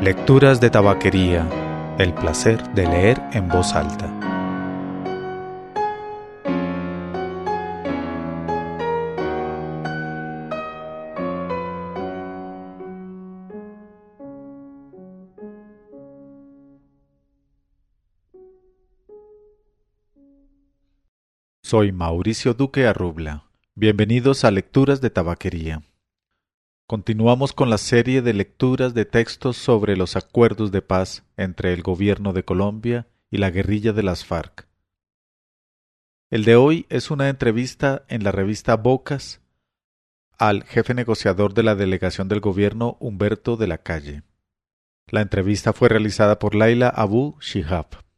Lecturas de Tabaquería. El placer de leer en voz alta. Soy Mauricio Duque Arrubla. Bienvenidos a Lecturas de Tabaquería. Continuamos con la serie de lecturas de textos sobre los acuerdos de paz entre el gobierno de Colombia y la guerrilla de las FARC. El de hoy es una entrevista en la revista Bocas al jefe negociador de la delegación del gobierno Humberto de la Calle. La entrevista fue realizada por Laila Abu Shihab.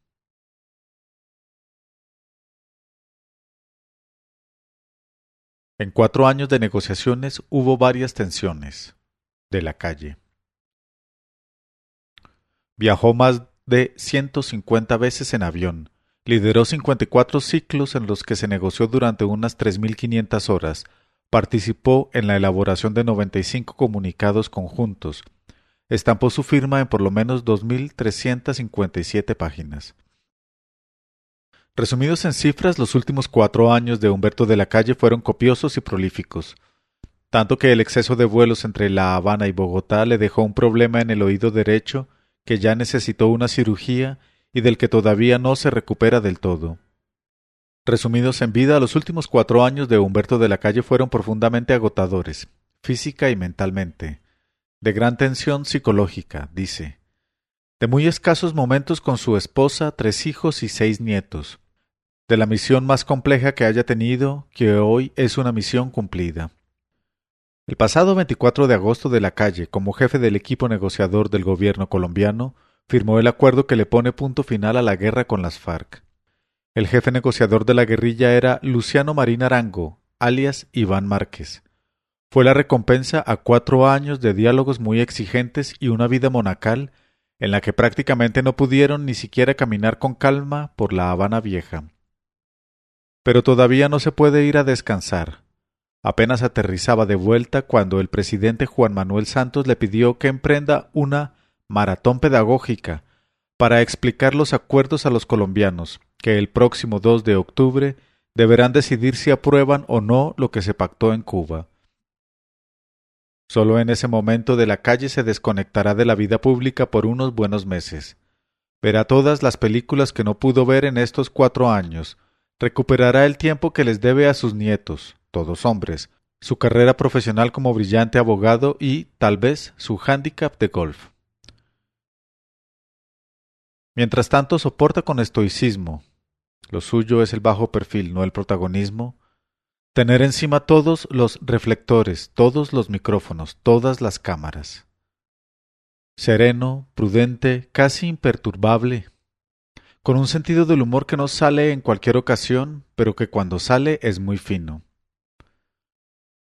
En cuatro años de negociaciones hubo varias tensiones. De la calle. Viajó más de 150 veces en avión. Lideró 54 ciclos en los que se negoció durante unas 3.500 horas. Participó en la elaboración de 95 comunicados conjuntos. Estampó su firma en por lo menos 2.357 páginas. Resumidos en cifras, los últimos cuatro años de Humberto de la Calle fueron copiosos y prolíficos, tanto que el exceso de vuelos entre La Habana y Bogotá le dejó un problema en el oído derecho que ya necesitó una cirugía y del que todavía no se recupera del todo. Resumidos en vida, los últimos cuatro años de Humberto de la Calle fueron profundamente agotadores, física y mentalmente, de gran tensión psicológica, dice, de muy escasos momentos con su esposa, tres hijos y seis nietos, de la misión más compleja que haya tenido, que hoy es una misión cumplida. El pasado 24 de agosto de la calle, como jefe del equipo negociador del gobierno colombiano, firmó el acuerdo que le pone punto final a la guerra con las FARC. El jefe negociador de la guerrilla era Luciano Marín Arango, alias Iván Márquez. Fue la recompensa a cuatro años de diálogos muy exigentes y una vida monacal en la que prácticamente no pudieron ni siquiera caminar con calma por la Habana Vieja. Pero todavía no se puede ir a descansar. Apenas aterrizaba de vuelta cuando el presidente Juan Manuel Santos le pidió que emprenda una maratón pedagógica para explicar los acuerdos a los colombianos, que el próximo 2 de octubre deberán decidir si aprueban o no lo que se pactó en Cuba. Solo en ese momento de la calle se desconectará de la vida pública por unos buenos meses. Verá todas las películas que no pudo ver en estos cuatro años, recuperará el tiempo que les debe a sus nietos, todos hombres, su carrera profesional como brillante abogado y, tal vez, su hándicap de golf. Mientras tanto, soporta con estoicismo. Lo suyo es el bajo perfil, no el protagonismo. Tener encima todos los reflectores, todos los micrófonos, todas las cámaras. Sereno, prudente, casi imperturbable, con un sentido del humor que no sale en cualquier ocasión, pero que cuando sale es muy fino.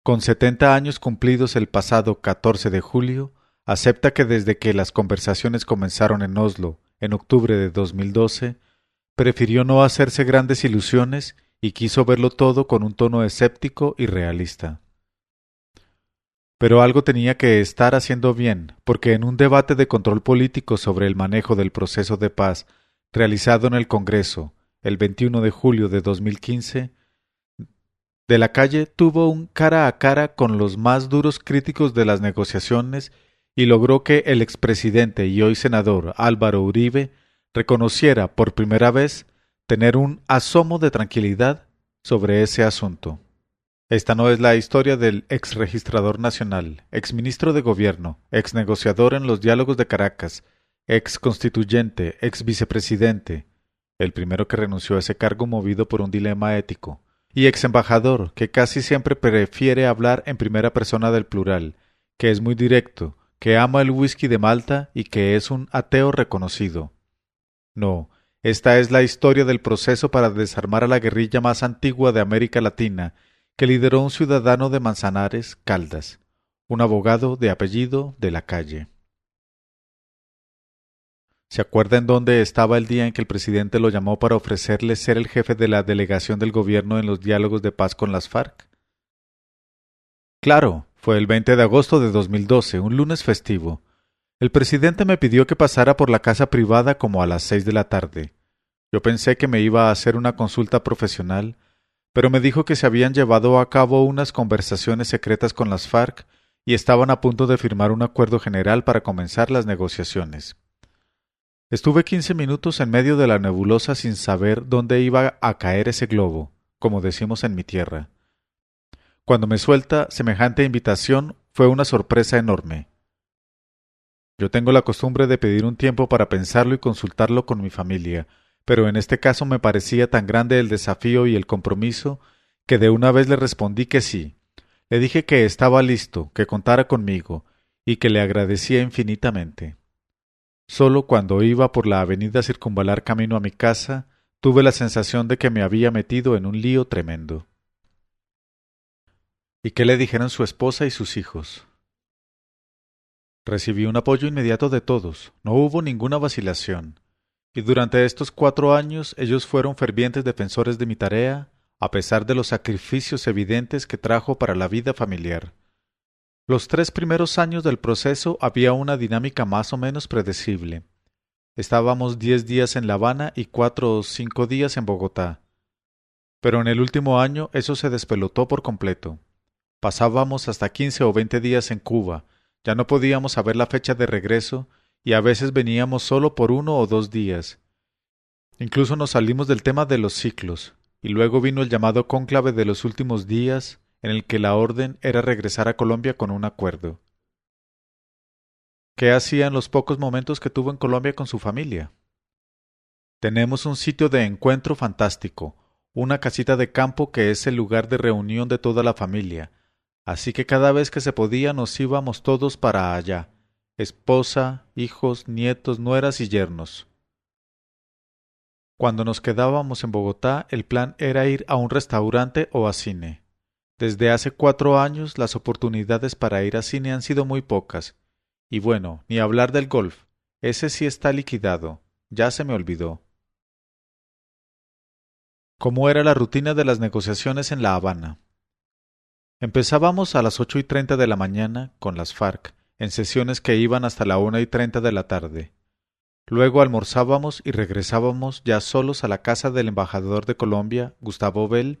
Con setenta años cumplidos el pasado 14 de julio, acepta que desde que las conversaciones comenzaron en Oslo en octubre de 2012, prefirió no hacerse grandes ilusiones y quiso verlo todo con un tono escéptico y realista. Pero algo tenía que estar haciendo bien, porque en un debate de control político sobre el manejo del proceso de paz realizado en el Congreso el 21 de julio de 2015, de la calle tuvo un cara a cara con los más duros críticos de las negociaciones y logró que el expresidente y hoy senador Álvaro Uribe reconociera por primera vez tener un asomo de tranquilidad sobre ese asunto. Esta no es la historia del ex registrador nacional, ex ministro de gobierno, ex negociador en los diálogos de Caracas, ex constituyente, ex vicepresidente, el primero que renunció a ese cargo movido por un dilema ético, y ex embajador, que casi siempre prefiere hablar en primera persona del plural, que es muy directo, que ama el whisky de Malta y que es un ateo reconocido. No, esta es la historia del proceso para desarmar a la guerrilla más antigua de América Latina, que lideró un ciudadano de Manzanares, Caldas, un abogado de apellido de la calle. ¿Se acuerda en dónde estaba el día en que el presidente lo llamó para ofrecerle ser el jefe de la delegación del gobierno en los diálogos de paz con las FARC? Claro, fue el 20 de agosto de 2012, un lunes festivo. El presidente me pidió que pasara por la casa privada como a las seis de la tarde. Yo pensé que me iba a hacer una consulta profesional, pero me dijo que se habían llevado a cabo unas conversaciones secretas con las FARC y estaban a punto de firmar un acuerdo general para comenzar las negociaciones. Estuve quince minutos en medio de la nebulosa sin saber dónde iba a caer ese globo, como decimos en mi tierra. Cuando me suelta semejante invitación fue una sorpresa enorme. Yo tengo la costumbre de pedir un tiempo para pensarlo y consultarlo con mi familia, pero en este caso me parecía tan grande el desafío y el compromiso que de una vez le respondí que sí. Le dije que estaba listo, que contara conmigo, y que le agradecía infinitamente. Solo cuando iba por la avenida circunvalar camino a mi casa, tuve la sensación de que me había metido en un lío tremendo. ¿Y qué le dijeron su esposa y sus hijos? Recibí un apoyo inmediato de todos, no hubo ninguna vacilación, y durante estos cuatro años ellos fueron fervientes defensores de mi tarea, a pesar de los sacrificios evidentes que trajo para la vida familiar. Los tres primeros años del proceso había una dinámica más o menos predecible. Estábamos diez días en La Habana y cuatro o cinco días en Bogotá. Pero en el último año eso se despelotó por completo. Pasábamos hasta quince o veinte días en Cuba, ya no podíamos saber la fecha de regreso y a veces veníamos solo por uno o dos días. Incluso nos salimos del tema de los ciclos, y luego vino el llamado cónclave de los últimos días, en el que la orden era regresar a Colombia con un acuerdo. ¿Qué hacía en los pocos momentos que tuvo en Colombia con su familia? Tenemos un sitio de encuentro fantástico, una casita de campo que es el lugar de reunión de toda la familia, Así que cada vez que se podía nos íbamos todos para allá, esposa, hijos, nietos, nueras y yernos. Cuando nos quedábamos en Bogotá, el plan era ir a un restaurante o a cine. Desde hace cuatro años las oportunidades para ir a cine han sido muy pocas. Y bueno, ni hablar del golf. Ese sí está liquidado. Ya se me olvidó. ¿Cómo era la rutina de las negociaciones en La Habana? Empezábamos a las ocho y treinta de la mañana con las FARC, en sesiones que iban hasta la una y treinta de la tarde. Luego almorzábamos y regresábamos ya solos a la casa del embajador de Colombia, Gustavo Bell,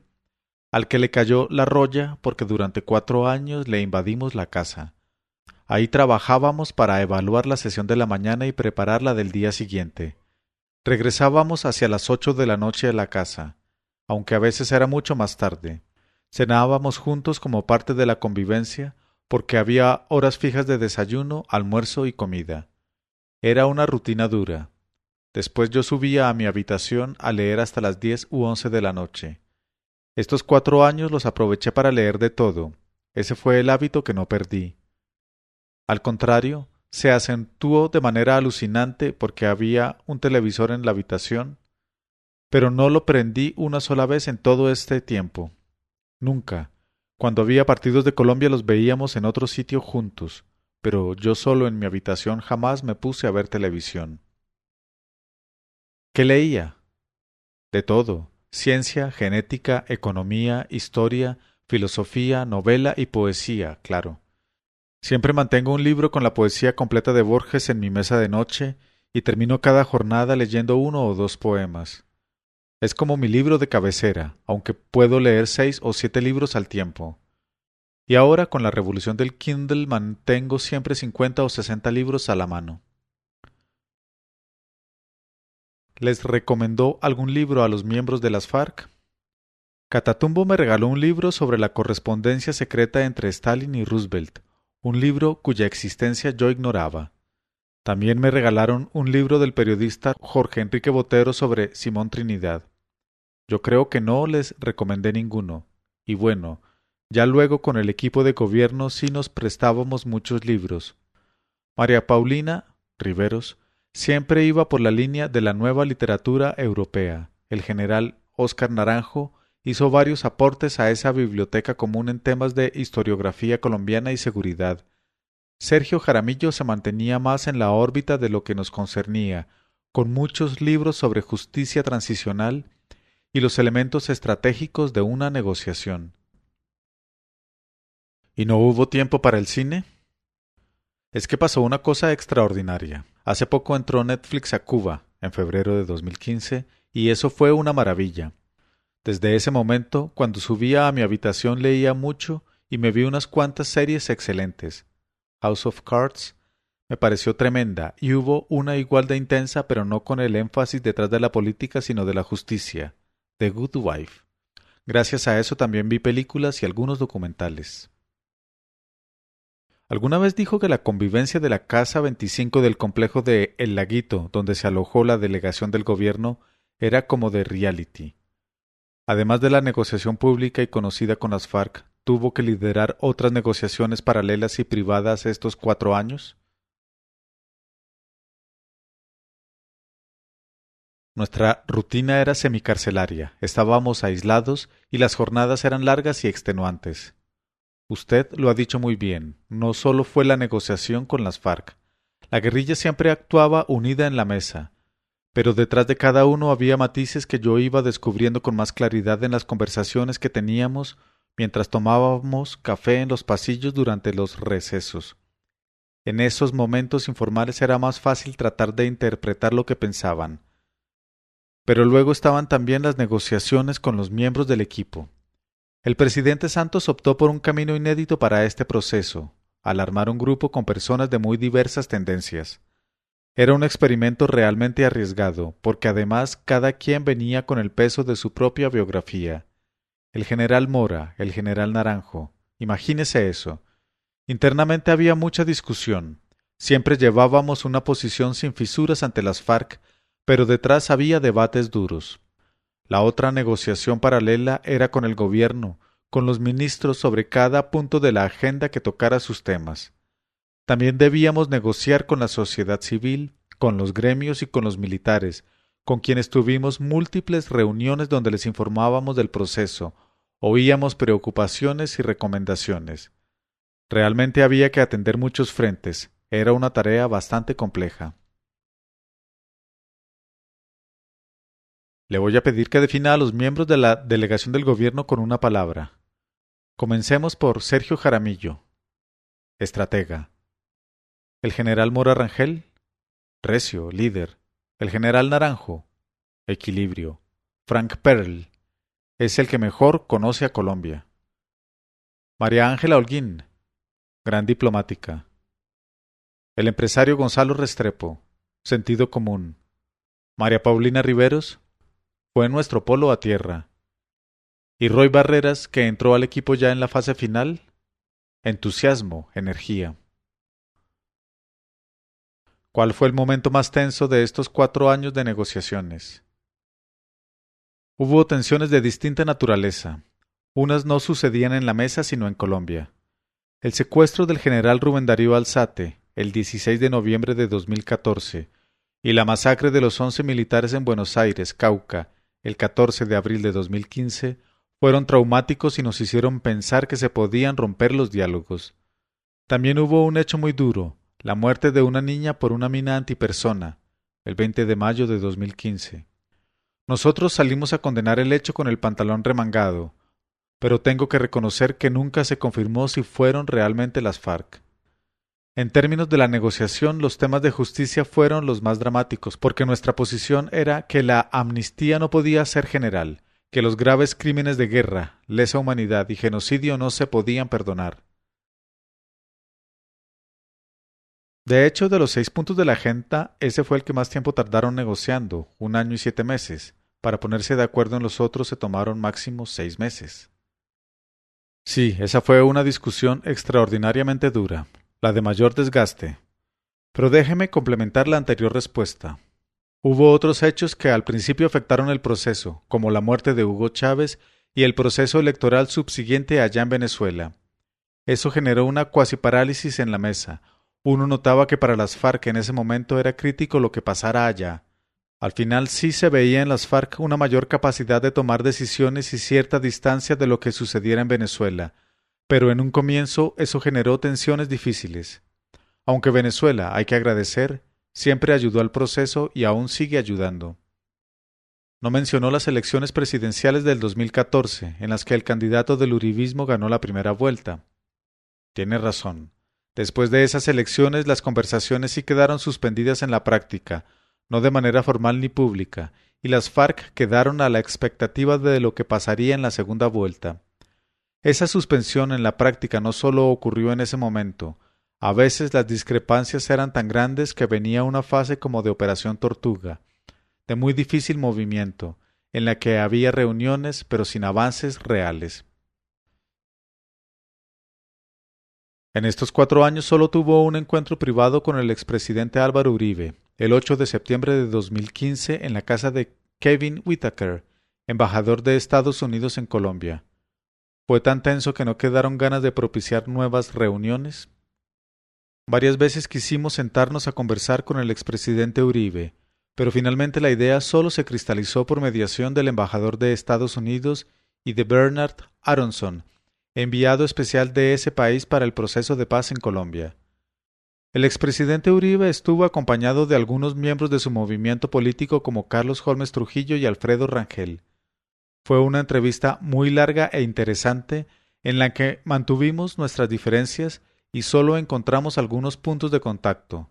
al que le cayó la roya porque durante cuatro años le invadimos la casa. Ahí trabajábamos para evaluar la sesión de la mañana y preparar la del día siguiente. Regresábamos hacia las ocho de la noche a la casa, aunque a veces era mucho más tarde. Cenábamos juntos como parte de la convivencia, porque había horas fijas de desayuno, almuerzo y comida. Era una rutina dura. Después yo subía a mi habitación a leer hasta las diez u once de la noche. Estos cuatro años los aproveché para leer de todo. Ese fue el hábito que no perdí. Al contrario, se acentuó de manera alucinante porque había un televisor en la habitación, pero no lo prendí una sola vez en todo este tiempo. Nunca. Cuando había partidos de Colombia los veíamos en otro sitio juntos, pero yo solo en mi habitación jamás me puse a ver televisión. ¿Qué leía? De todo ciencia, genética, economía, historia, filosofía, novela y poesía, claro. Siempre mantengo un libro con la poesía completa de Borges en mi mesa de noche y termino cada jornada leyendo uno o dos poemas. Es como mi libro de cabecera, aunque puedo leer seis o siete libros al tiempo. Y ahora con la revolución del Kindle mantengo siempre cincuenta o sesenta libros a la mano. ¿Les recomendó algún libro a los miembros de las FARC? Catatumbo me regaló un libro sobre la correspondencia secreta entre Stalin y Roosevelt, un libro cuya existencia yo ignoraba. También me regalaron un libro del periodista Jorge Enrique Botero sobre Simón Trinidad. Yo creo que no les recomendé ninguno. Y bueno, ya luego con el equipo de gobierno sí nos prestábamos muchos libros. María Paulina Riveros siempre iba por la línea de la nueva literatura europea. El general Óscar Naranjo hizo varios aportes a esa biblioteca común en temas de historiografía colombiana y seguridad. Sergio Jaramillo se mantenía más en la órbita de lo que nos concernía, con muchos libros sobre justicia transicional y los elementos estratégicos de una negociación. ¿Y no hubo tiempo para el cine? Es que pasó una cosa extraordinaria. Hace poco entró Netflix a Cuba, en febrero de 2015, y eso fue una maravilla. Desde ese momento, cuando subía a mi habitación leía mucho y me vi unas cuantas series excelentes. House of Cards me pareció tremenda y hubo una igual de intensa pero no con el énfasis detrás de la política sino de la justicia. The Good Wife. Gracias a eso también vi películas y algunos documentales. Alguna vez dijo que la convivencia de la Casa 25 del complejo de El Laguito, donde se alojó la delegación del gobierno, era como de reality. Además de la negociación pública y conocida con las FARC, tuvo que liderar otras negociaciones paralelas y privadas estos cuatro años? Nuestra rutina era semicarcelaria, estábamos aislados y las jornadas eran largas y extenuantes. Usted lo ha dicho muy bien, no solo fue la negociación con las FARC. La guerrilla siempre actuaba unida en la mesa, pero detrás de cada uno había matices que yo iba descubriendo con más claridad en las conversaciones que teníamos mientras tomábamos café en los pasillos durante los recesos. En esos momentos informales era más fácil tratar de interpretar lo que pensaban. Pero luego estaban también las negociaciones con los miembros del equipo. El presidente Santos optó por un camino inédito para este proceso, al armar un grupo con personas de muy diversas tendencias. Era un experimento realmente arriesgado, porque además cada quien venía con el peso de su propia biografía. El general Mora, el general Naranjo. Imagínese eso. Internamente había mucha discusión. Siempre llevábamos una posición sin fisuras ante las FARC, pero detrás había debates duros. La otra negociación paralela era con el gobierno, con los ministros sobre cada punto de la agenda que tocara sus temas. También debíamos negociar con la sociedad civil, con los gremios y con los militares, con quienes tuvimos múltiples reuniones donde les informábamos del proceso, oíamos preocupaciones y recomendaciones. Realmente había que atender muchos frentes, era una tarea bastante compleja. Le voy a pedir que defina a los miembros de la delegación del gobierno con una palabra. Comencemos por Sergio Jaramillo, estratega. El general Mora Rangel, recio, líder. El general Naranjo, equilibrio. Frank Perl, es el que mejor conoce a Colombia. María Ángela Holguín, gran diplomática. El empresario Gonzalo Restrepo, sentido común. María Paulina Riveros, fue nuestro polo a tierra. Y Roy Barreras, que entró al equipo ya en la fase final, entusiasmo, energía. ¿Cuál fue el momento más tenso de estos cuatro años de negociaciones? Hubo tensiones de distinta naturaleza. Unas no sucedían en la mesa sino en Colombia. El secuestro del general Rubén Darío Alzate, el 16 de noviembre de 2014, y la masacre de los once militares en Buenos Aires, Cauca, el 14 de abril de 2015, fueron traumáticos y nos hicieron pensar que se podían romper los diálogos. También hubo un hecho muy duro, la muerte de una niña por una mina antipersona, el 20 de mayo de 2015. Nosotros salimos a condenar el hecho con el pantalón remangado, pero tengo que reconocer que nunca se confirmó si fueron realmente las FARC. En términos de la negociación, los temas de justicia fueron los más dramáticos, porque nuestra posición era que la amnistía no podía ser general, que los graves crímenes de guerra, lesa humanidad y genocidio no se podían perdonar. De hecho, de los seis puntos de la agenda, ese fue el que más tiempo tardaron negociando, un año y siete meses. Para ponerse de acuerdo en los otros se tomaron máximo seis meses. Sí, esa fue una discusión extraordinariamente dura, la de mayor desgaste. Pero déjeme complementar la anterior respuesta. Hubo otros hechos que al principio afectaron el proceso, como la muerte de Hugo Chávez y el proceso electoral subsiguiente allá en Venezuela. Eso generó una cuasi parálisis en la mesa, uno notaba que para las FARC en ese momento era crítico lo que pasara allá. Al final sí se veía en las FARC una mayor capacidad de tomar decisiones y cierta distancia de lo que sucediera en Venezuela, pero en un comienzo eso generó tensiones difíciles. Aunque Venezuela, hay que agradecer, siempre ayudó al proceso y aún sigue ayudando. No mencionó las elecciones presidenciales del 2014, en las que el candidato del uribismo ganó la primera vuelta. Tiene razón. Después de esas elecciones las conversaciones sí quedaron suspendidas en la práctica, no de manera formal ni pública, y las FARC quedaron a la expectativa de lo que pasaría en la segunda vuelta. Esa suspensión en la práctica no solo ocurrió en ese momento, a veces las discrepancias eran tan grandes que venía una fase como de operación tortuga, de muy difícil movimiento, en la que había reuniones pero sin avances reales. En estos cuatro años solo tuvo un encuentro privado con el expresidente Álvaro Uribe, el 8 de septiembre de 2015 en la casa de Kevin Whitaker, embajador de Estados Unidos en Colombia. Fue tan tenso que no quedaron ganas de propiciar nuevas reuniones. Varias veces quisimos sentarnos a conversar con el expresidente Uribe, pero finalmente la idea solo se cristalizó por mediación del embajador de Estados Unidos y de Bernard Aronson, enviado especial de ese país para el proceso de paz en Colombia. El expresidente Uribe estuvo acompañado de algunos miembros de su movimiento político como Carlos Holmes Trujillo y Alfredo Rangel. Fue una entrevista muy larga e interesante en la que mantuvimos nuestras diferencias y solo encontramos algunos puntos de contacto.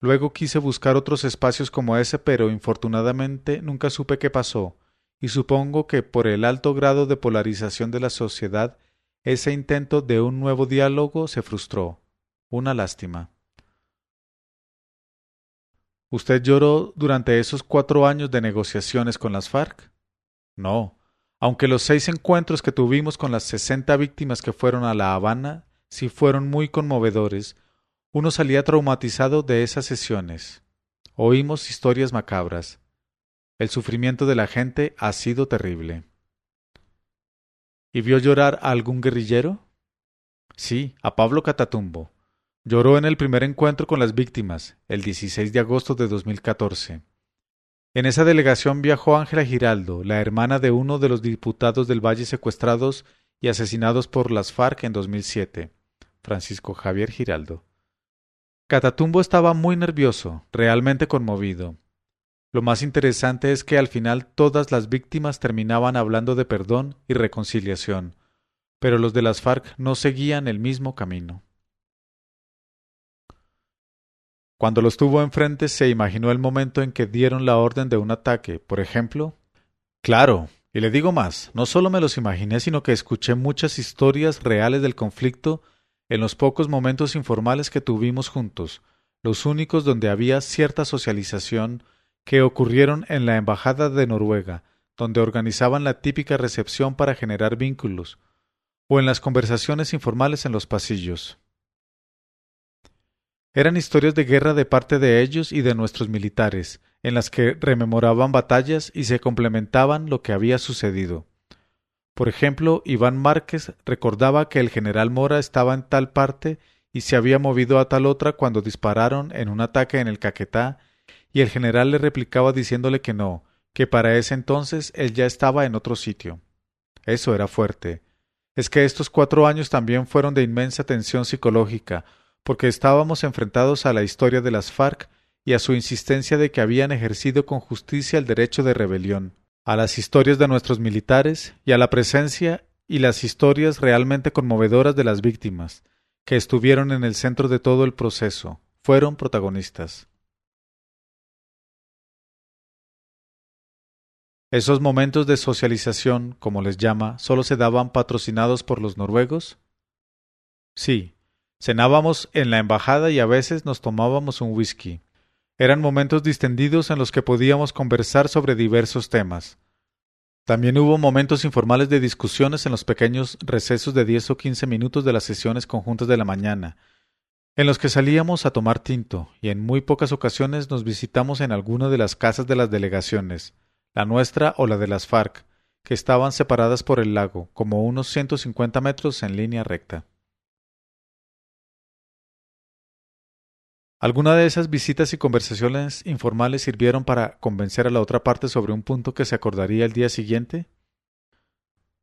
Luego quise buscar otros espacios como ese, pero infortunadamente nunca supe qué pasó, y supongo que por el alto grado de polarización de la sociedad, ese intento de un nuevo diálogo se frustró. Una lástima. ¿Usted lloró durante esos cuatro años de negociaciones con las FARC? No, aunque los seis encuentros que tuvimos con las sesenta víctimas que fueron a La Habana sí fueron muy conmovedores, uno salía traumatizado de esas sesiones. Oímos historias macabras. El sufrimiento de la gente ha sido terrible. ¿Y vio llorar a algún guerrillero? Sí, a Pablo Catatumbo. Lloró en el primer encuentro con las víctimas, el 16 de agosto de 2014. En esa delegación viajó Ángela Giraldo, la hermana de uno de los diputados del Valle secuestrados y asesinados por las FARC en 2007, Francisco Javier Giraldo. Catatumbo estaba muy nervioso, realmente conmovido. Lo más interesante es que al final todas las víctimas terminaban hablando de perdón y reconciliación, pero los de las FARC no seguían el mismo camino. Cuando los tuvo enfrente se imaginó el momento en que dieron la orden de un ataque, por ejemplo. Claro, y le digo más, no solo me los imaginé, sino que escuché muchas historias reales del conflicto en los pocos momentos informales que tuvimos juntos, los únicos donde había cierta socialización que ocurrieron en la Embajada de Noruega, donde organizaban la típica recepción para generar vínculos, o en las conversaciones informales en los pasillos. Eran historias de guerra de parte de ellos y de nuestros militares, en las que rememoraban batallas y se complementaban lo que había sucedido. Por ejemplo, Iván Márquez recordaba que el general Mora estaba en tal parte y se había movido a tal otra cuando dispararon en un ataque en el Caquetá, y el general le replicaba diciéndole que no, que para ese entonces él ya estaba en otro sitio. Eso era fuerte. Es que estos cuatro años también fueron de inmensa tensión psicológica, porque estábamos enfrentados a la historia de las FARC y a su insistencia de que habían ejercido con justicia el derecho de rebelión, a las historias de nuestros militares y a la presencia y las historias realmente conmovedoras de las víctimas, que estuvieron en el centro de todo el proceso, fueron protagonistas. Esos momentos de socialización, como les llama, solo se daban patrocinados por los noruegos? Sí, Cenábamos en la embajada y a veces nos tomábamos un whisky. Eran momentos distendidos en los que podíamos conversar sobre diversos temas. También hubo momentos informales de discusiones en los pequeños recesos de diez o quince minutos de las sesiones conjuntas de la mañana, en los que salíamos a tomar tinto, y en muy pocas ocasiones nos visitamos en alguna de las casas de las delegaciones, la nuestra o la de las FARC, que estaban separadas por el lago, como unos ciento cincuenta metros en línea recta. ¿Alguna de esas visitas y conversaciones informales sirvieron para convencer a la otra parte sobre un punto que se acordaría el día siguiente?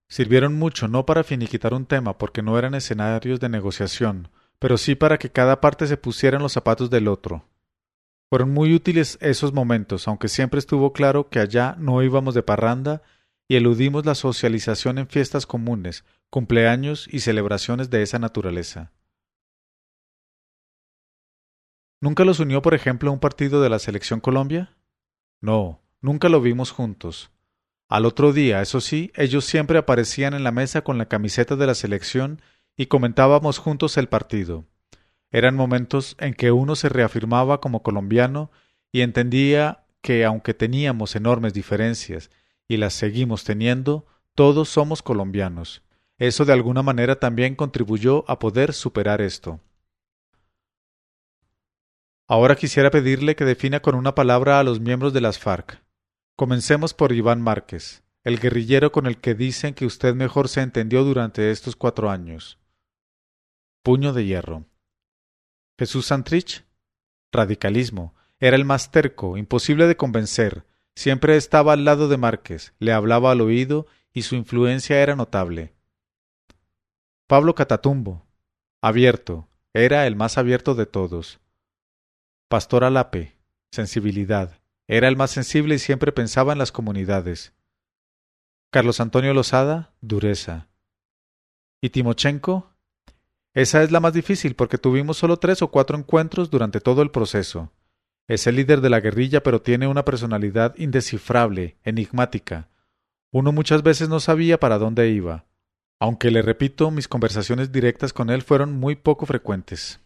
Sirvieron mucho no para finiquitar un tema, porque no eran escenarios de negociación, pero sí para que cada parte se pusiera en los zapatos del otro. Fueron muy útiles esos momentos, aunque siempre estuvo claro que allá no íbamos de parranda y eludimos la socialización en fiestas comunes, cumpleaños y celebraciones de esa naturaleza. ¿Nunca los unió, por ejemplo, un partido de la Selección Colombia? No, nunca lo vimos juntos. Al otro día, eso sí, ellos siempre aparecían en la mesa con la camiseta de la selección y comentábamos juntos el partido. Eran momentos en que uno se reafirmaba como colombiano y entendía que, aunque teníamos enormes diferencias y las seguimos teniendo, todos somos colombianos. Eso de alguna manera también contribuyó a poder superar esto. Ahora quisiera pedirle que defina con una palabra a los miembros de las FARC. Comencemos por Iván Márquez, el guerrillero con el que dicen que usted mejor se entendió durante estos cuatro años. Puño de hierro. Jesús Santrich. Radicalismo. Era el más terco, imposible de convencer. Siempre estaba al lado de Márquez, le hablaba al oído y su influencia era notable. Pablo Catatumbo. Abierto. Era el más abierto de todos. Pastor Alape, sensibilidad. Era el más sensible y siempre pensaba en las comunidades. Carlos Antonio Lozada, dureza. ¿Y Timochenko? Esa es la más difícil porque tuvimos solo tres o cuatro encuentros durante todo el proceso. Es el líder de la guerrilla, pero tiene una personalidad indescifrable, enigmática. Uno muchas veces no sabía para dónde iba. Aunque le repito, mis conversaciones directas con él fueron muy poco frecuentes.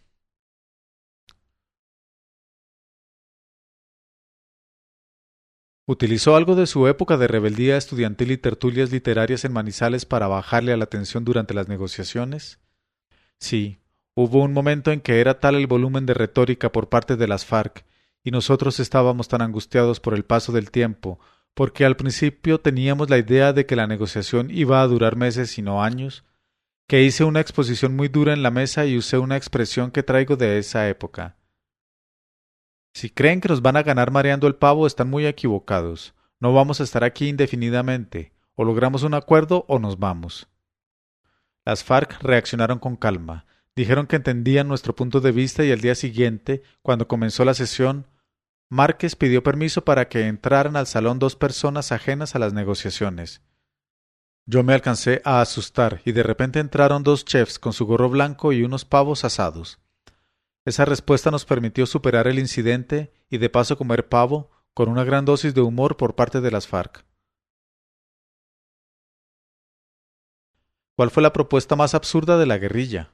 Utilizó algo de su época de rebeldía estudiantil y tertulias literarias en Manizales para bajarle a la tensión durante las negociaciones. Sí, hubo un momento en que era tal el volumen de retórica por parte de las FARC, y nosotros estábamos tan angustiados por el paso del tiempo, porque al principio teníamos la idea de que la negociación iba a durar meses y no años, que hice una exposición muy dura en la mesa y usé una expresión que traigo de esa época. Si creen que nos van a ganar mareando el pavo, están muy equivocados. No vamos a estar aquí indefinidamente. O logramos un acuerdo o nos vamos. Las FARC reaccionaron con calma. Dijeron que entendían nuestro punto de vista y al día siguiente, cuando comenzó la sesión, Márquez pidió permiso para que entraran al salón dos personas ajenas a las negociaciones. Yo me alcancé a asustar y de repente entraron dos chefs con su gorro blanco y unos pavos asados. Esa respuesta nos permitió superar el incidente y de paso comer pavo con una gran dosis de humor por parte de las FARC. ¿Cuál fue la propuesta más absurda de la guerrilla?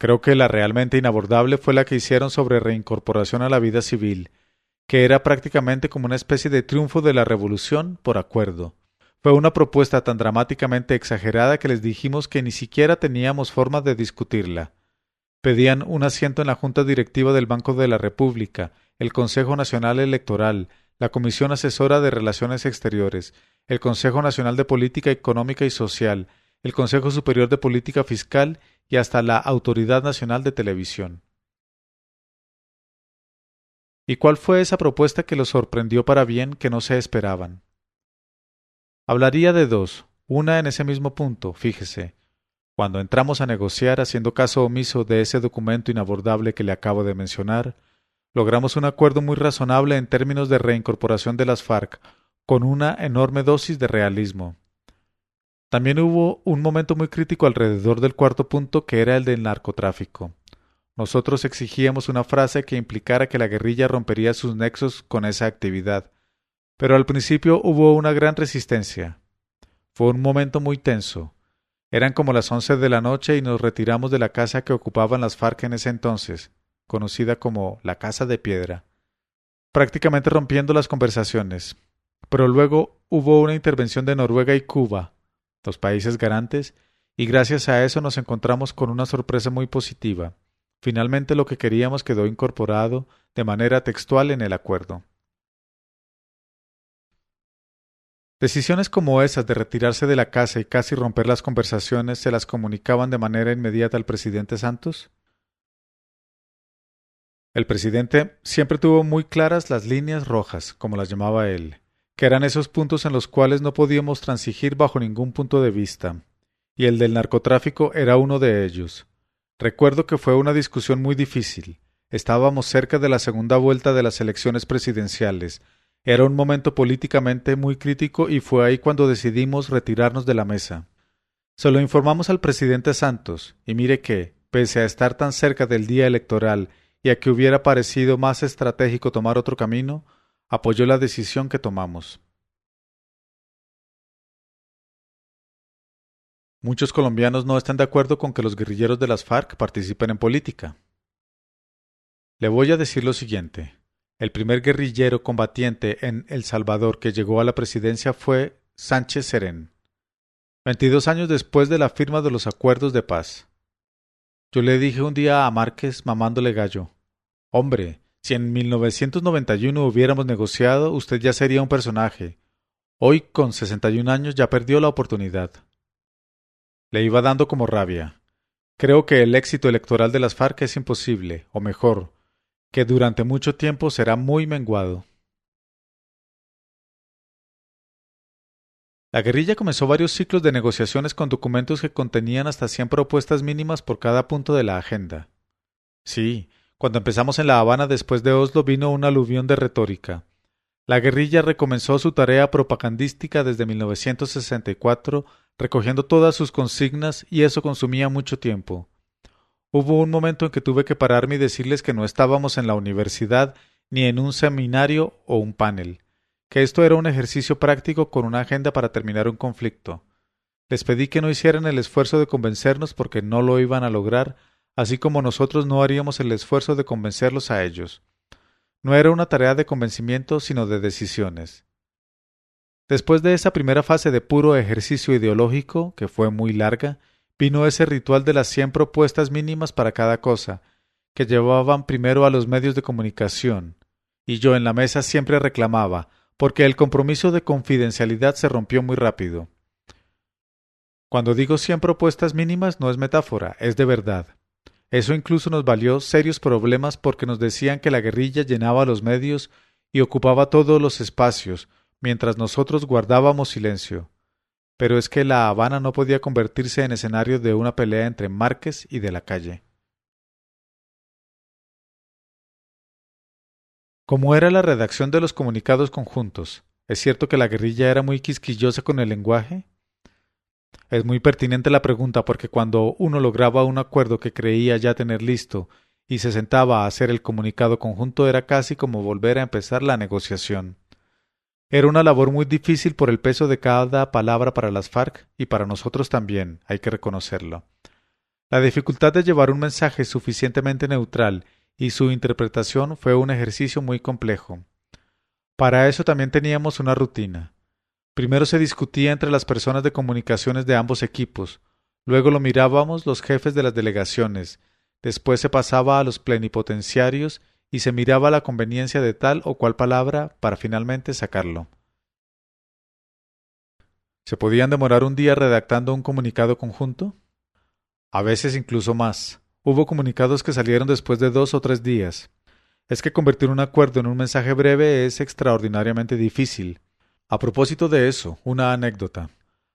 Creo que la realmente inabordable fue la que hicieron sobre reincorporación a la vida civil, que era prácticamente como una especie de triunfo de la revolución por acuerdo. Fue una propuesta tan dramáticamente exagerada que les dijimos que ni siquiera teníamos forma de discutirla pedían un asiento en la Junta Directiva del Banco de la República, el Consejo Nacional Electoral, la Comisión Asesora de Relaciones Exteriores, el Consejo Nacional de Política Económica y Social, el Consejo Superior de Política Fiscal y hasta la Autoridad Nacional de Televisión. ¿Y cuál fue esa propuesta que los sorprendió para bien que no se esperaban? Hablaría de dos, una en ese mismo punto, fíjese, cuando entramos a negociar haciendo caso omiso de ese documento inabordable que le acabo de mencionar, logramos un acuerdo muy razonable en términos de reincorporación de las FARC, con una enorme dosis de realismo. También hubo un momento muy crítico alrededor del cuarto punto que era el del narcotráfico. Nosotros exigíamos una frase que implicara que la guerrilla rompería sus nexos con esa actividad, pero al principio hubo una gran resistencia. Fue un momento muy tenso. Eran como las once de la noche y nos retiramos de la casa que ocupaban las FARC en ese entonces, conocida como la Casa de Piedra, prácticamente rompiendo las conversaciones. Pero luego hubo una intervención de Noruega y Cuba, los países garantes, y gracias a eso nos encontramos con una sorpresa muy positiva. Finalmente lo que queríamos quedó incorporado de manera textual en el acuerdo. Decisiones como esas de retirarse de la casa y casi romper las conversaciones se las comunicaban de manera inmediata al presidente Santos. El presidente siempre tuvo muy claras las líneas rojas, como las llamaba él, que eran esos puntos en los cuales no podíamos transigir bajo ningún punto de vista, y el del narcotráfico era uno de ellos. Recuerdo que fue una discusión muy difícil. Estábamos cerca de la segunda vuelta de las elecciones presidenciales, era un momento políticamente muy crítico y fue ahí cuando decidimos retirarnos de la mesa. Se lo informamos al presidente Santos, y mire que, pese a estar tan cerca del día electoral y a que hubiera parecido más estratégico tomar otro camino, apoyó la decisión que tomamos. Muchos colombianos no están de acuerdo con que los guerrilleros de las FARC participen en política. Le voy a decir lo siguiente. El primer guerrillero combatiente en El Salvador que llegó a la presidencia fue Sánchez Serén, veintidós años después de la firma de los acuerdos de paz. Yo le dije un día a Márquez mamándole gallo, hombre, si en 1991 hubiéramos negociado, usted ya sería un personaje. Hoy, con sesenta y un años, ya perdió la oportunidad. Le iba dando como rabia. Creo que el éxito electoral de las FARC es imposible, o mejor, que durante mucho tiempo será muy menguado. La guerrilla comenzó varios ciclos de negociaciones con documentos que contenían hasta cien propuestas mínimas por cada punto de la agenda. Sí, cuando empezamos en La Habana después de Oslo vino una aluvión de retórica. La guerrilla recomenzó su tarea propagandística desde 1964 recogiendo todas sus consignas y eso consumía mucho tiempo. Hubo un momento en que tuve que pararme y decirles que no estábamos en la universidad ni en un seminario o un panel, que esto era un ejercicio práctico con una agenda para terminar un conflicto. Les pedí que no hicieran el esfuerzo de convencernos porque no lo iban a lograr, así como nosotros no haríamos el esfuerzo de convencerlos a ellos. No era una tarea de convencimiento, sino de decisiones. Después de esa primera fase de puro ejercicio ideológico, que fue muy larga, vino ese ritual de las cien propuestas mínimas para cada cosa, que llevaban primero a los medios de comunicación, y yo en la mesa siempre reclamaba, porque el compromiso de confidencialidad se rompió muy rápido. Cuando digo cien propuestas mínimas no es metáfora, es de verdad. Eso incluso nos valió serios problemas porque nos decían que la guerrilla llenaba los medios y ocupaba todos los espacios, mientras nosotros guardábamos silencio. Pero es que La Habana no podía convertirse en escenario de una pelea entre Márquez y de la calle. Como era la redacción de los comunicados conjuntos, ¿es cierto que la guerrilla era muy quisquillosa con el lenguaje? Es muy pertinente la pregunta porque cuando uno lograba un acuerdo que creía ya tener listo y se sentaba a hacer el comunicado conjunto era casi como volver a empezar la negociación. Era una labor muy difícil por el peso de cada palabra para las FARC y para nosotros también, hay que reconocerlo. La dificultad de llevar un mensaje suficientemente neutral y su interpretación fue un ejercicio muy complejo. Para eso también teníamos una rutina. Primero se discutía entre las personas de comunicaciones de ambos equipos, luego lo mirábamos los jefes de las delegaciones, después se pasaba a los plenipotenciarios y se miraba la conveniencia de tal o cual palabra para finalmente sacarlo. ¿Se podían demorar un día redactando un comunicado conjunto? A veces incluso más. Hubo comunicados que salieron después de dos o tres días. Es que convertir un acuerdo en un mensaje breve es extraordinariamente difícil. A propósito de eso, una anécdota.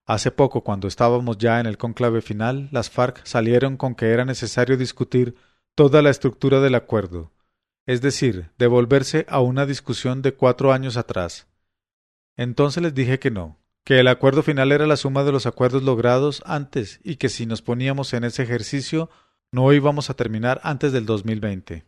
Hace poco, cuando estábamos ya en el conclave final, las FARC salieron con que era necesario discutir toda la estructura del acuerdo, es decir, devolverse a una discusión de cuatro años atrás. Entonces les dije que no, que el acuerdo final era la suma de los acuerdos logrados antes y que si nos poníamos en ese ejercicio no íbamos a terminar antes del 2020.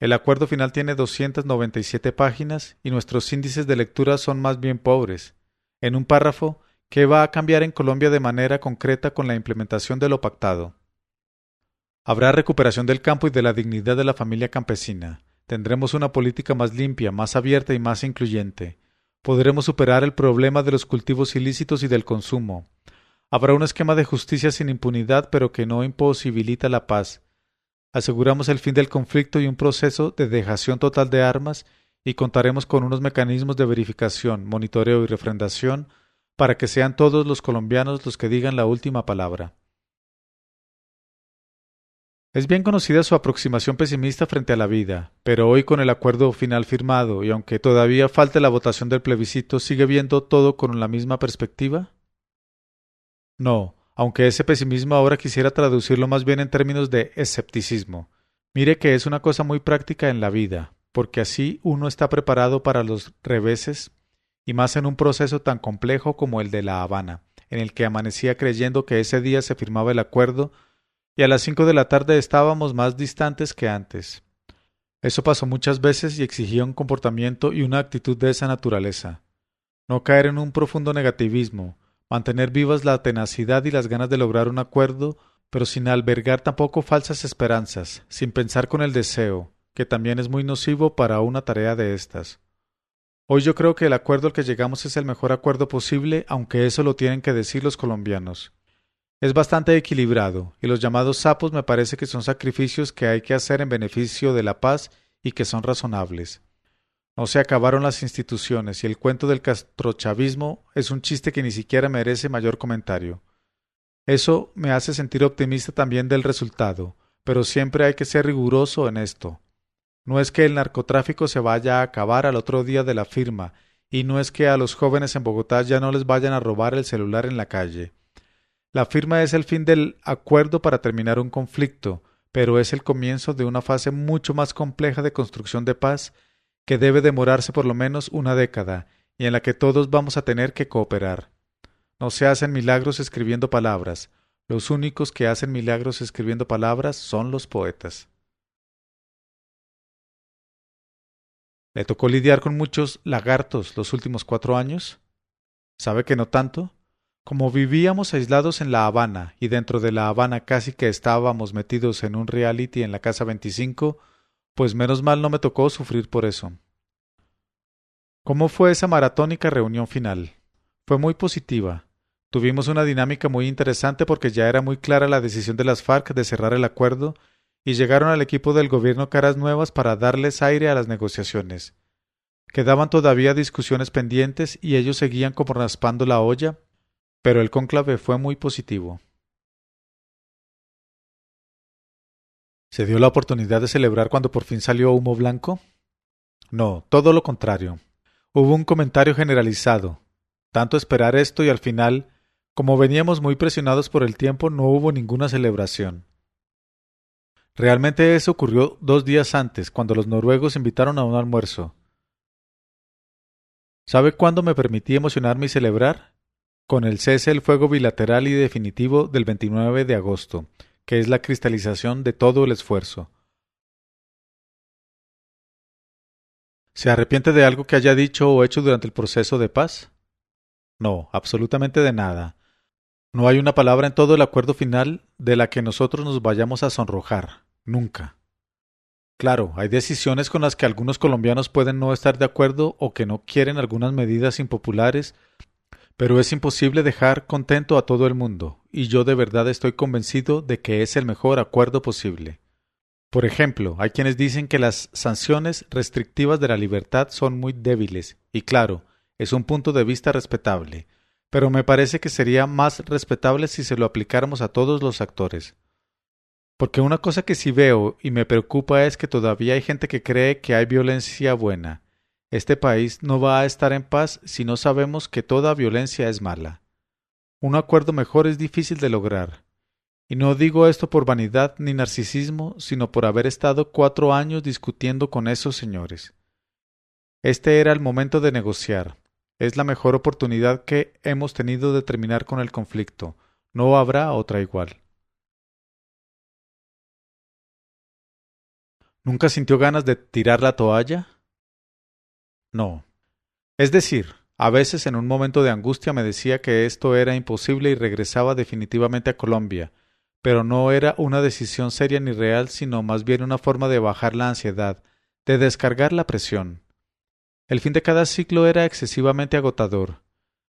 El acuerdo final tiene 297 páginas y nuestros índices de lectura son más bien pobres. En un párrafo, ¿qué va a cambiar en Colombia de manera concreta con la implementación de lo pactado? Habrá recuperación del campo y de la dignidad de la familia campesina. Tendremos una política más limpia, más abierta y más incluyente. Podremos superar el problema de los cultivos ilícitos y del consumo. Habrá un esquema de justicia sin impunidad, pero que no imposibilita la paz. Aseguramos el fin del conflicto y un proceso de dejación total de armas y contaremos con unos mecanismos de verificación, monitoreo y refrendación para que sean todos los colombianos los que digan la última palabra. Es bien conocida su aproximación pesimista frente a la vida, pero hoy con el acuerdo final firmado y aunque todavía falte la votación del plebiscito, ¿sigue viendo todo con la misma perspectiva? No, aunque ese pesimismo ahora quisiera traducirlo más bien en términos de escepticismo. Mire que es una cosa muy práctica en la vida, porque así uno está preparado para los reveses, y más en un proceso tan complejo como el de La Habana, en el que amanecía creyendo que ese día se firmaba el acuerdo y a las cinco de la tarde estábamos más distantes que antes. Eso pasó muchas veces y exigía un comportamiento y una actitud de esa naturaleza. No caer en un profundo negativismo, mantener vivas la tenacidad y las ganas de lograr un acuerdo, pero sin albergar tampoco falsas esperanzas, sin pensar con el deseo, que también es muy nocivo para una tarea de estas. Hoy yo creo que el acuerdo al que llegamos es el mejor acuerdo posible, aunque eso lo tienen que decir los colombianos. Es bastante equilibrado, y los llamados sapos me parece que son sacrificios que hay que hacer en beneficio de la paz y que son razonables. No se acabaron las instituciones y el cuento del castrochavismo es un chiste que ni siquiera merece mayor comentario. Eso me hace sentir optimista también del resultado, pero siempre hay que ser riguroso en esto. No es que el narcotráfico se vaya a acabar al otro día de la firma, y no es que a los jóvenes en Bogotá ya no les vayan a robar el celular en la calle. La firma es el fin del acuerdo para terminar un conflicto, pero es el comienzo de una fase mucho más compleja de construcción de paz que debe demorarse por lo menos una década y en la que todos vamos a tener que cooperar. No se hacen milagros escribiendo palabras, los únicos que hacen milagros escribiendo palabras son los poetas. ¿Le tocó lidiar con muchos lagartos los últimos cuatro años? ¿Sabe que no tanto? Como vivíamos aislados en La Habana y dentro de La Habana casi que estábamos metidos en un reality en la casa 25, pues menos mal no me tocó sufrir por eso. ¿Cómo fue esa maratónica reunión final? Fue muy positiva. Tuvimos una dinámica muy interesante porque ya era muy clara la decisión de las FARC de cerrar el acuerdo y llegaron al equipo del gobierno caras nuevas para darles aire a las negociaciones. Quedaban todavía discusiones pendientes y ellos seguían como raspando la olla pero el cónclave fue muy positivo. ¿Se dio la oportunidad de celebrar cuando por fin salió humo blanco? No, todo lo contrario. Hubo un comentario generalizado. Tanto esperar esto y al final, como veníamos muy presionados por el tiempo, no hubo ninguna celebración. Realmente eso ocurrió dos días antes, cuando los noruegos invitaron a un almuerzo. ¿Sabe cuándo me permití emocionarme y celebrar? Con el cese del fuego bilateral y definitivo del 29 de agosto, que es la cristalización de todo el esfuerzo. ¿Se arrepiente de algo que haya dicho o hecho durante el proceso de paz? No, absolutamente de nada. No hay una palabra en todo el acuerdo final de la que nosotros nos vayamos a sonrojar, nunca. Claro, hay decisiones con las que algunos colombianos pueden no estar de acuerdo o que no quieren algunas medidas impopulares pero es imposible dejar contento a todo el mundo, y yo de verdad estoy convencido de que es el mejor acuerdo posible. Por ejemplo, hay quienes dicen que las sanciones restrictivas de la libertad son muy débiles, y claro, es un punto de vista respetable, pero me parece que sería más respetable si se lo aplicáramos a todos los actores. Porque una cosa que sí veo y me preocupa es que todavía hay gente que cree que hay violencia buena, este país no va a estar en paz si no sabemos que toda violencia es mala. Un acuerdo mejor es difícil de lograr. Y no digo esto por vanidad ni narcisismo, sino por haber estado cuatro años discutiendo con esos señores. Este era el momento de negociar. Es la mejor oportunidad que hemos tenido de terminar con el conflicto. No habrá otra igual. ¿Nunca sintió ganas de tirar la toalla? No. Es decir, a veces en un momento de angustia me decía que esto era imposible y regresaba definitivamente a Colombia, pero no era una decisión seria ni real, sino más bien una forma de bajar la ansiedad, de descargar la presión. El fin de cada ciclo era excesivamente agotador.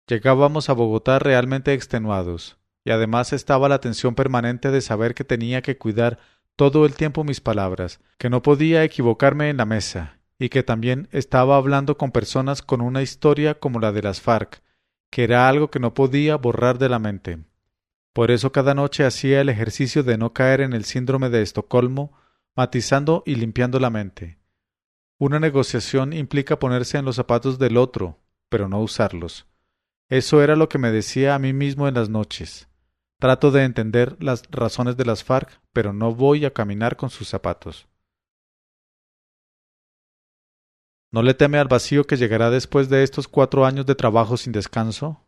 Llegábamos a Bogotá realmente extenuados, y además estaba la tensión permanente de saber que tenía que cuidar todo el tiempo mis palabras, que no podía equivocarme en la mesa, y que también estaba hablando con personas con una historia como la de las FARC, que era algo que no podía borrar de la mente. Por eso cada noche hacía el ejercicio de no caer en el síndrome de Estocolmo, matizando y limpiando la mente. Una negociación implica ponerse en los zapatos del otro, pero no usarlos. Eso era lo que me decía a mí mismo en las noches. Trato de entender las razones de las FARC, pero no voy a caminar con sus zapatos. ¿No le teme al vacío que llegará después de estos cuatro años de trabajo sin descanso?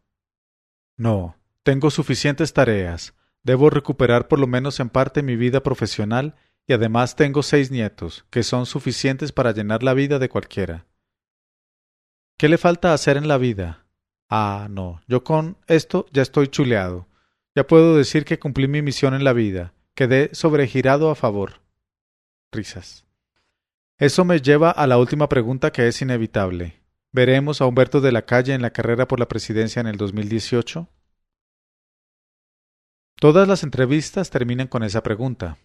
No, tengo suficientes tareas. Debo recuperar por lo menos en parte mi vida profesional y además tengo seis nietos, que son suficientes para llenar la vida de cualquiera. ¿Qué le falta hacer en la vida? Ah, no, yo con esto ya estoy chuleado. Ya puedo decir que cumplí mi misión en la vida. Quedé sobregirado a favor. Risas. Eso me lleva a la última pregunta que es inevitable. ¿Veremos a Humberto de la Calle en la carrera por la presidencia en el 2018? Todas las entrevistas terminan con esa pregunta.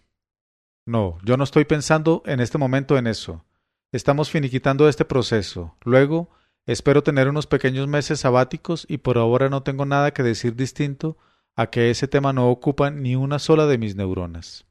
No, yo no estoy pensando en este momento en eso. Estamos finiquitando este proceso. Luego, espero tener unos pequeños meses sabáticos y por ahora no tengo nada que decir distinto a que ese tema no ocupa ni una sola de mis neuronas.